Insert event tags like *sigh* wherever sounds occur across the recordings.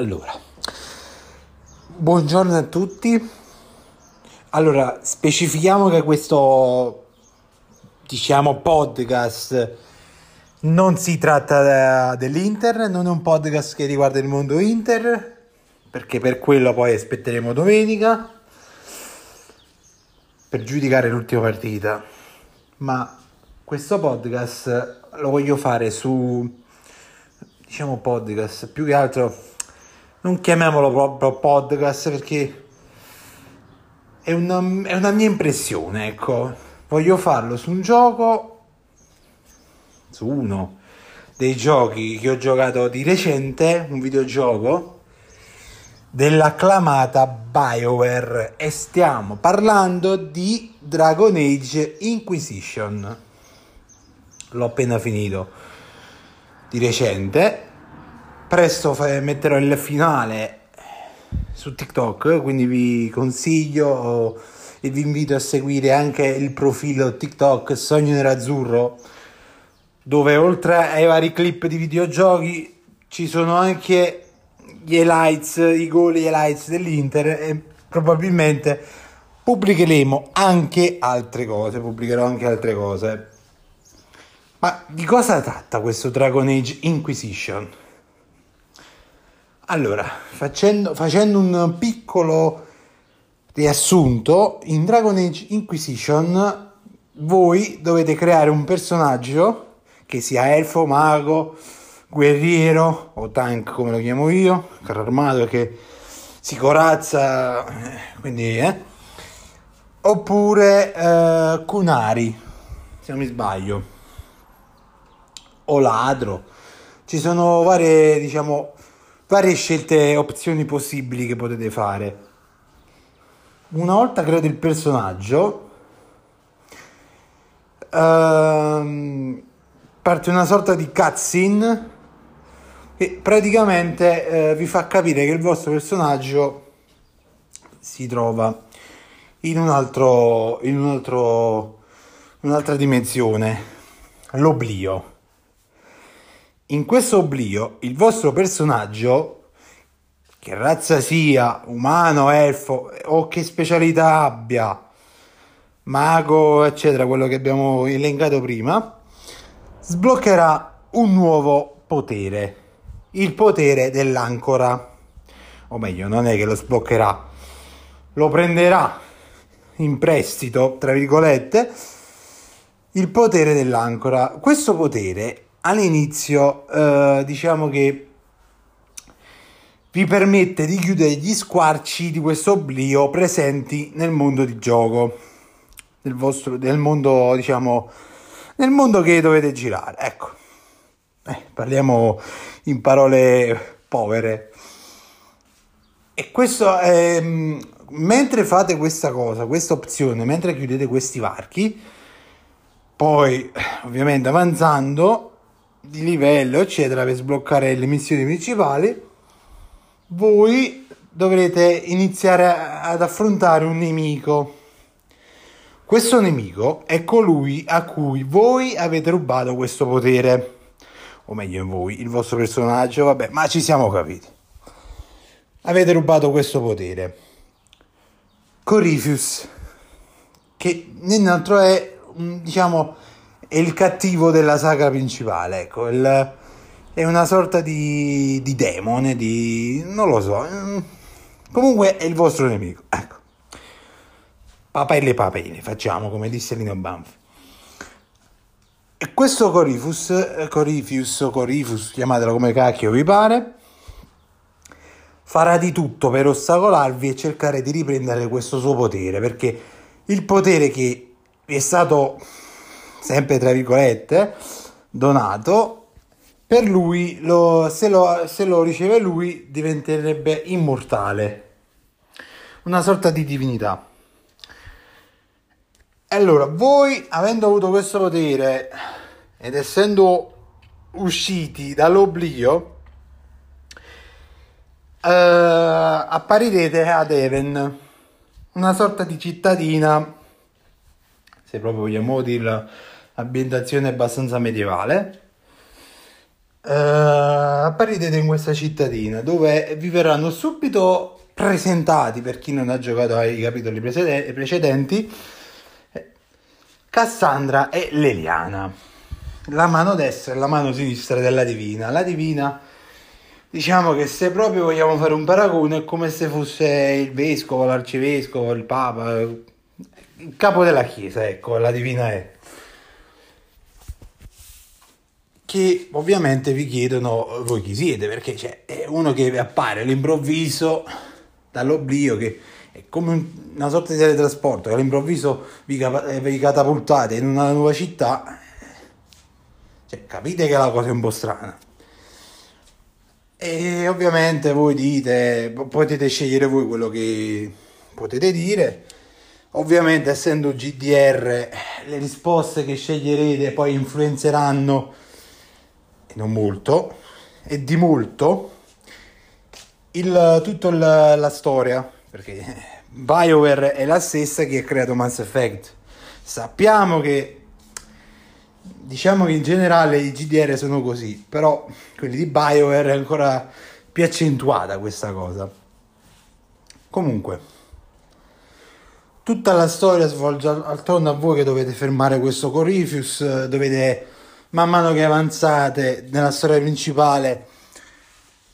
Allora, buongiorno a tutti. Allora, specifichiamo che questo, diciamo, podcast non si tratta dell'Inter, non è un podcast che riguarda il mondo Inter, perché per quello poi aspetteremo domenica per giudicare l'ultima partita. Ma questo podcast lo voglio fare su diciamo podcast, più che altro non chiamiamolo proprio podcast perché è una, è una mia impressione, ecco. Voglio farlo su un gioco, su uno dei giochi che ho giocato di recente, un videogioco dell'acclamata BioWare e stiamo parlando di Dragon Age Inquisition. L'ho appena finito di recente. Presto metterò il finale su TikTok, quindi vi consiglio e vi invito a seguire anche il profilo TikTok Sogno Nerazzurro, dove oltre ai vari clip di videogiochi ci sono anche gli highlights, i gol e gli highlights dell'Inter e probabilmente pubblicheremo anche altre cose, pubblicherò anche altre cose. Ma di cosa tratta questo Dragon Age Inquisition? Allora, facendo, facendo un piccolo riassunto, in Dragon Age Inquisition voi dovete creare un personaggio che sia elfo, mago, guerriero o tank come lo chiamo io, carro armato che si corazza, quindi eh, oppure eh, Kunari, se non mi sbaglio, o ladro. Ci sono varie, diciamo, varie scelte, opzioni possibili che potete fare. Una volta creato il personaggio, ehm, parte una sorta di cutscene che praticamente eh, vi fa capire che il vostro personaggio si trova in un altro, in un altro, un'altra dimensione, l'oblio. In questo oblio il vostro personaggio, che razza sia, umano, elfo o che specialità abbia, mago, eccetera, quello che abbiamo elencato prima, sbloccherà un nuovo potere, il potere dell'ancora. O meglio, non è che lo sbloccherà, lo prenderà in prestito, tra virgolette, il potere dell'ancora. Questo potere all'inizio eh, diciamo che vi permette di chiudere gli squarci di questo oblio presenti nel mondo di gioco, nel vostro nel mondo, diciamo, nel mondo che dovete girare. Ecco, eh, parliamo in parole povere. E questo è, mentre fate questa cosa, questa opzione, mentre chiudete questi varchi, poi ovviamente avanzando di livello, eccetera, per sbloccare le missioni principali, voi dovrete iniziare ad affrontare un nemico. Questo nemico è colui a cui voi avete rubato questo potere. O meglio, voi, il vostro personaggio, vabbè, ma ci siamo capiti. Avete rubato questo potere. Corifius, che nient'altro è, diciamo, è il cattivo della saga principale, ecco, il, è una sorta di, di demone, di... non lo so, comunque è il vostro nemico, ecco. Papelle papelle, facciamo come disse Lino Banfi. E questo Corifus, Corifius o Corifus, chiamatelo come cacchio vi pare, farà di tutto per ostacolarvi e cercare di riprendere questo suo potere, perché il potere che è stato sempre tra virgolette, donato, per lui, lo, se, lo, se lo riceve lui, diventerebbe immortale, una sorta di divinità. Allora, voi avendo avuto questo potere ed essendo usciti dall'oblio, eh, apparirete ad Even, una sorta di cittadina, se proprio vogliamo dirla ambientazione abbastanza medievale. Eh, apparirete in questa cittadina dove vi verranno subito presentati per chi non ha giocato ai capitoli precedenti Cassandra e Leliana. La mano destra e la mano sinistra della divina. La divina diciamo che se proprio vogliamo fare un paragone è come se fosse il vescovo l'arcivescovo il papa capo della chiesa ecco la divina è che ovviamente vi chiedono voi chi siete, perché c'è uno che appare all'improvviso dall'oblio che è come una sorta di teletrasporto, che all'improvviso vi, eh, vi catapultate in una nuova città, cioè, capite che la cosa è un po' strana. E ovviamente voi dite, potete scegliere voi quello che potete dire. Ovviamente essendo GDR le risposte che sceglierete poi influenzeranno e non molto, e di molto, il, tutta il, la storia, perché BioWare è la stessa che ha creato Mass Effect. Sappiamo che diciamo che in generale i GDR sono così, però quelli di BioWare è ancora più accentuata questa cosa. Comunque, tutta la storia svolge attorno a voi che dovete fermare questo Corifius, dovete man mano che avanzate nella storia principale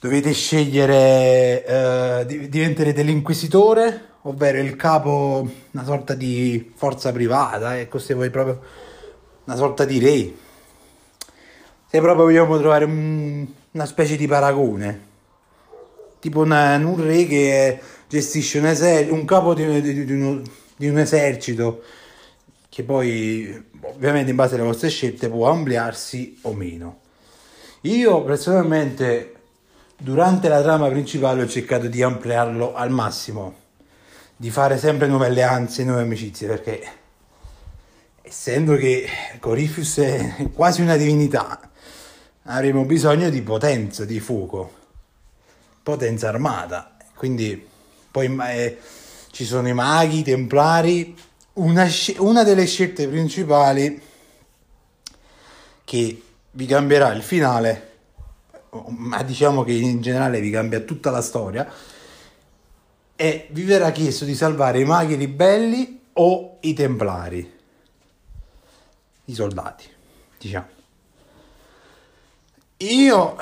dovete scegliere, eh, diventerete l'inquisitore, ovvero il capo, una sorta di forza privata, ecco se vuoi proprio una sorta di re. Se proprio vogliamo trovare un, una specie di paragone, tipo una, un re che gestisce un esercito, un capo di, di, di, uno, di un esercito che poi ovviamente in base alle vostre scelte può ampliarsi o meno. Io personalmente durante la trama principale ho cercato di ampliarlo al massimo, di fare sempre nuove alleanze, nuove amicizie, perché essendo che Corifius è quasi una divinità, avremo bisogno di potenza, di fuoco, potenza armata. Quindi poi eh, ci sono i maghi, i templari. Una, una delle scelte principali che vi cambierà il finale, ma diciamo che in generale vi cambia tutta la storia, è vi verrà chiesto di salvare i maghi ribelli o i templari, i soldati, diciamo. Io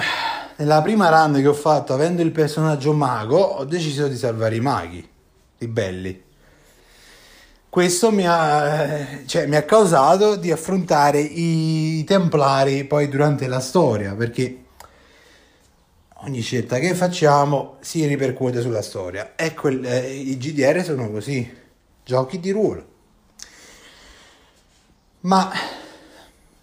nella prima run che ho fatto, avendo il personaggio mago, ho deciso di salvare i maghi ribelli questo mi ha, cioè, mi ha causato di affrontare i templari poi durante la storia, perché ogni scelta che facciamo si ripercuote sulla storia. E quel, eh, i GDR sono così, giochi di ruolo. Ma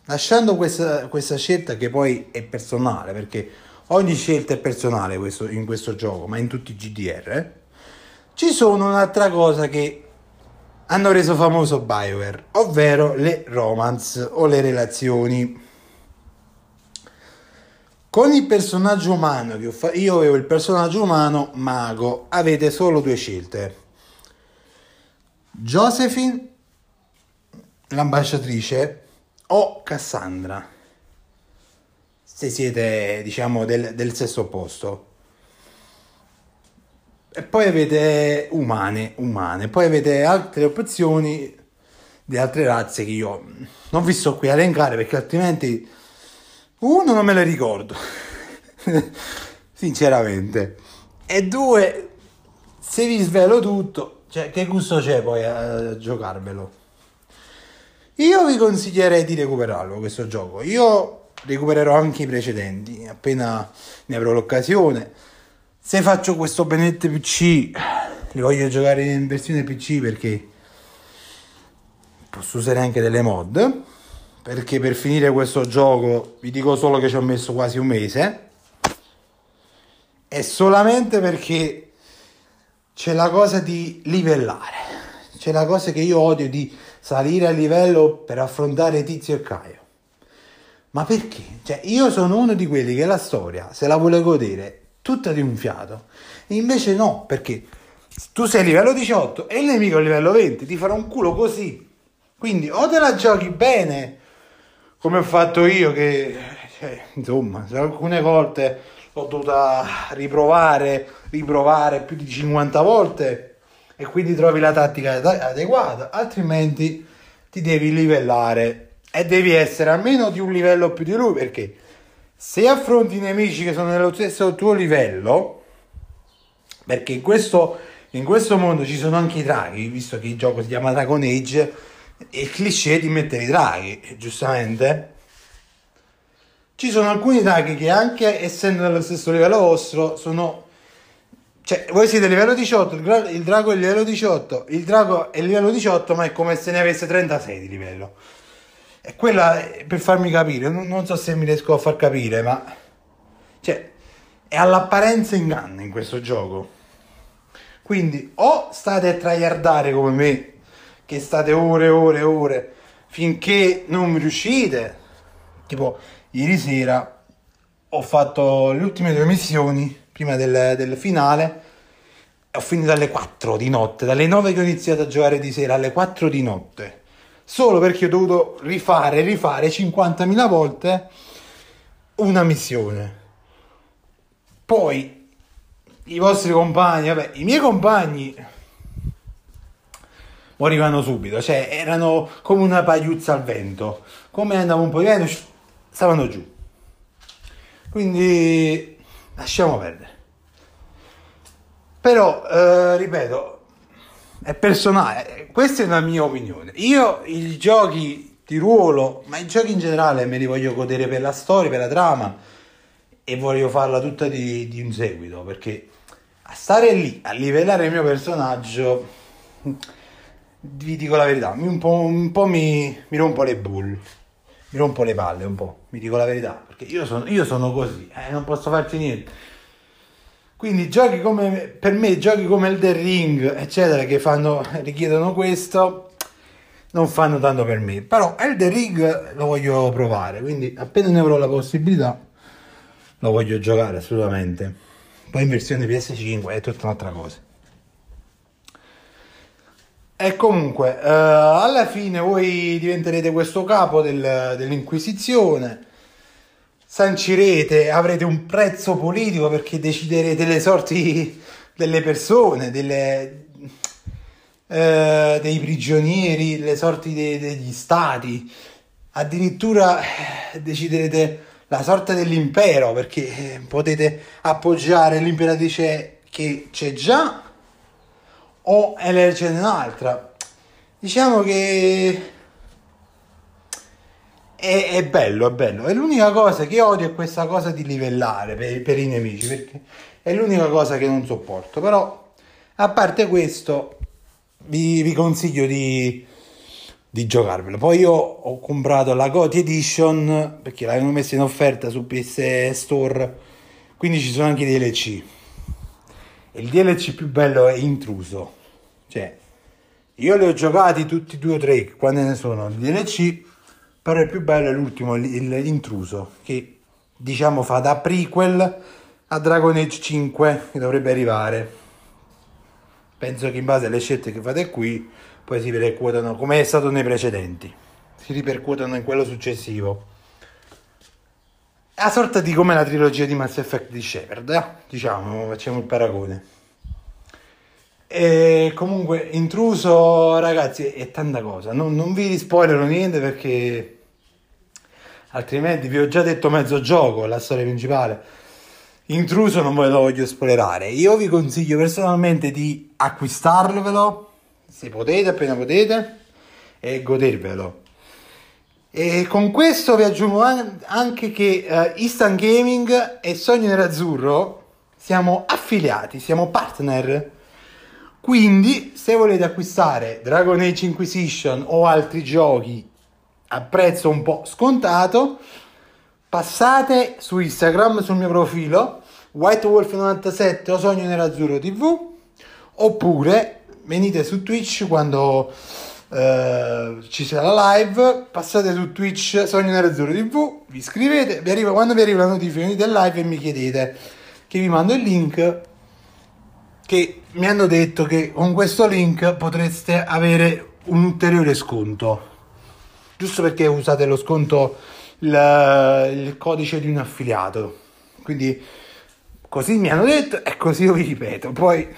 lasciando questa, questa scelta che poi è personale, perché ogni scelta è personale questo, in questo gioco, ma in tutti i GDR, eh, ci sono un'altra cosa che hanno reso famoso Bioware, ovvero le romance o le relazioni. Con il personaggio umano che fa- io avevo il personaggio umano mago, avete solo due scelte. Josephine, l'ambasciatrice, o Cassandra, se siete diciamo del, del sesso opposto. E poi avete umane, umane, poi avete altre opzioni di altre razze che io non vi sto qui a elencare perché altrimenti uno non me le ricordo, *laughs* sinceramente, e due se vi svelo tutto, cioè che gusto c'è poi a giocarvelo? Io vi consiglierei di recuperarlo questo gioco, io recupererò anche i precedenti appena ne avrò l'occasione se faccio questo benedetto PC li voglio giocare in versione PC perché posso usare anche delle mod. Perché per finire questo gioco vi dico solo che ci ho messo quasi un mese. E solamente perché c'è la cosa di livellare. C'è la cosa che io odio di salire a livello per affrontare Tizio e Caio. Ma perché? Cioè, io sono uno di quelli che la storia se la vuole godere tutta di un fiato. Invece no, perché tu sei a livello 18 e il nemico è a livello 20, ti farà un culo così. Quindi o te la giochi bene, come ho fatto io, che cioè, insomma, alcune volte l'ho dovuta riprovare, riprovare più di 50 volte e quindi trovi la tattica adeguata, altrimenti ti devi livellare e devi essere almeno di un livello più di lui perché se affronti nemici che sono nello stesso tuo livello, perché in questo, in questo mondo ci sono anche i draghi, visto che il gioco si chiama Dragon Age, e il cliché di mettere i draghi, giustamente. Ci sono alcuni draghi che anche essendo nello stesso livello vostro sono... Cioè, voi siete livello 18, il, gra- il drago è livello 18, il drago è livello 18, ma è come se ne avesse 36 di livello. E quella, per farmi capire, non, non so se mi riesco a far capire, ma... Cioè, è all'apparenza inganno in questo gioco. Quindi o state a tryhardare come me, che state ore e ore e ore, finché non riuscite. Tipo, ieri sera ho fatto le ultime due missioni prima del, del finale ho finito alle 4 di notte, dalle 9 che ho iniziato a giocare di sera alle 4 di notte solo perché ho dovuto rifare rifare 50.000 volte una missione. Poi i vostri compagni, vabbè, i miei compagni morivano subito, cioè erano come una pagliuzza al vento, come andavo un po' di vento, stavano giù. Quindi lasciamo perdere. Però, eh, ripeto, è personale, questa è una mia opinione. Io i giochi di ruolo, ma i giochi in generale me li voglio godere per la storia, per la trama e voglio farla tutta di, di un seguito perché a stare lì a livellare il mio personaggio vi dico la verità un po', un po mi, mi, rompo le bulle mi rompo le palle un po' mi dico la verità perché io sono, io sono così eh, non posso farti niente quindi giochi come, per me giochi come il The Ring, eccetera, che fanno, *laughs* richiedono questo, non fanno tanto per me. Però Elder Ring lo voglio provare, quindi appena ne avrò la possibilità lo voglio giocare assolutamente. Poi in versione PS5 è tutta un'altra cosa. E comunque, eh, alla fine voi diventerete questo capo del, dell'Inquisizione sancirete, avrete un prezzo politico perché deciderete le sorti delle persone, delle, eh, dei prigionieri, le sorti de, degli stati, addirittura eh, deciderete la sorte dell'impero perché eh, potete appoggiare l'imperatrice che c'è già o eleggerne un'altra. Diciamo che è, è, bello, è bello. E l'unica cosa che odio è questa cosa di livellare per, per, i nemici, perché è l'unica cosa che non sopporto. Però, a parte questo, vi, vi consiglio di, di giocarvelo. Poi io ho comprato la GOTY Edition perché l'avevano messa in offerta su PS Store, quindi ci sono anche i DLC. E il DLC più bello è intruso. Cioè, io li ho giocati tutti due o tre, quando ne sono il DLC però il più bello è l'ultimo, l'intruso, che diciamo fa da prequel a Dragon Age 5 che dovrebbe arrivare. Penso che in base alle scelte che fate qui poi si ripercuotano come è stato nei precedenti, si ripercuotono in quello successivo. È una sorta di come la trilogia di Mass Effect di Shepard, eh? diciamo, facciamo il paragone. E comunque, intruso, ragazzi, è tanta cosa. Non, non vi spoilerò niente perché altrimenti vi ho già detto mezzo gioco, la storia principale. Intruso non ve lo voglio spoilerare. Io vi consiglio personalmente di acquistarvelo, se potete, appena potete, e godervelo. E con questo vi aggiungo anche che uh, Instant Gaming e Sogno Nerazzurro siamo affiliati, siamo partner quindi, se volete acquistare Dragon Age Inquisition o altri giochi a prezzo un po' scontato, passate su Instagram sul mio profilo WhiteWolf97 o Sogno Nerazzurro TV oppure venite su Twitch quando eh, ci sarà la live, passate su Twitch Sogno Nerazzurro TV, vi iscrivete, vi arriva, quando vi arriva la notifica in live e mi chiedete che vi mando il link che mi hanno detto che con questo link potreste avere un ulteriore sconto giusto perché usate lo sconto il, il codice di un affiliato. Quindi così mi hanno detto e così io vi ripeto. Poi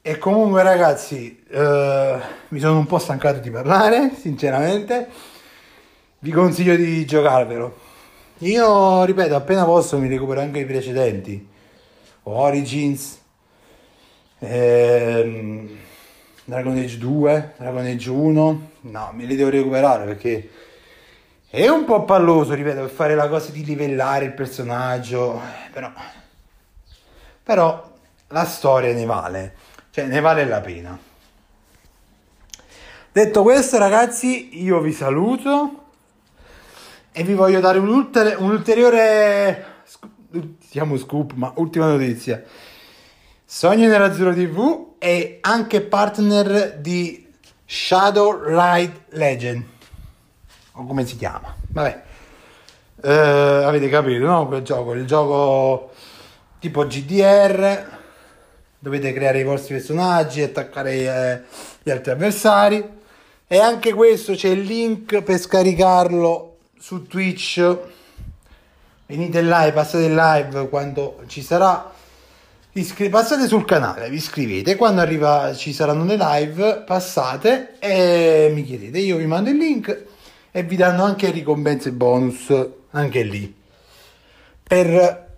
e comunque ragazzi, eh, mi sono un po' stancato di parlare, sinceramente. Vi consiglio di giocarvelo. Io, ripeto, appena posso mi recupero anche i precedenti. Origins, ehm, Dragon Age 2, Dragon Age 1. No, me li devo recuperare perché è un po' palloso, ripeto, per fare la cosa di livellare il personaggio. Però, però la storia ne vale cioè ne vale la pena. Detto questo, ragazzi, io vi saluto e vi voglio dare un, ulter- un ulteriore siamo scoop, ma ultima notizia. Sogno nell'Azzurro TV è anche partner di Shadow Ride Legend. O come si chiama? Vabbè. Eh, avete capito, no? Quel gioco, il gioco tipo GDR dovete creare i vostri personaggi, attaccare eh, gli altri avversari. E anche questo c'è il link per scaricarlo su Twitch. Venite live, passate live quando ci sarà. Iscri- passate sul canale, vi iscrivete. Quando arriva, ci saranno le live, passate e mi chiedete. Io vi mando il link e vi danno anche ricompense bonus anche lì. Per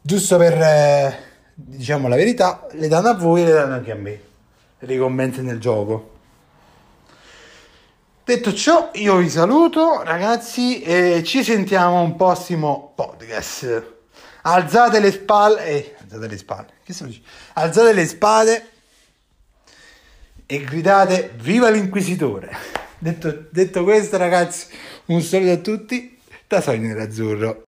giusto per. Eh, diciamo la verità, le danno a voi e le danno anche a me. Ricompense nel gioco. Detto ciò, io vi saluto ragazzi e ci sentiamo un prossimo podcast. Alzate le spalle, eh, alzate le spalle, che sto dicendo? Alzate le spade e gridate viva l'inquisitore. Detto, detto questo ragazzi, un saluto a tutti da Sogno Nerazzurro.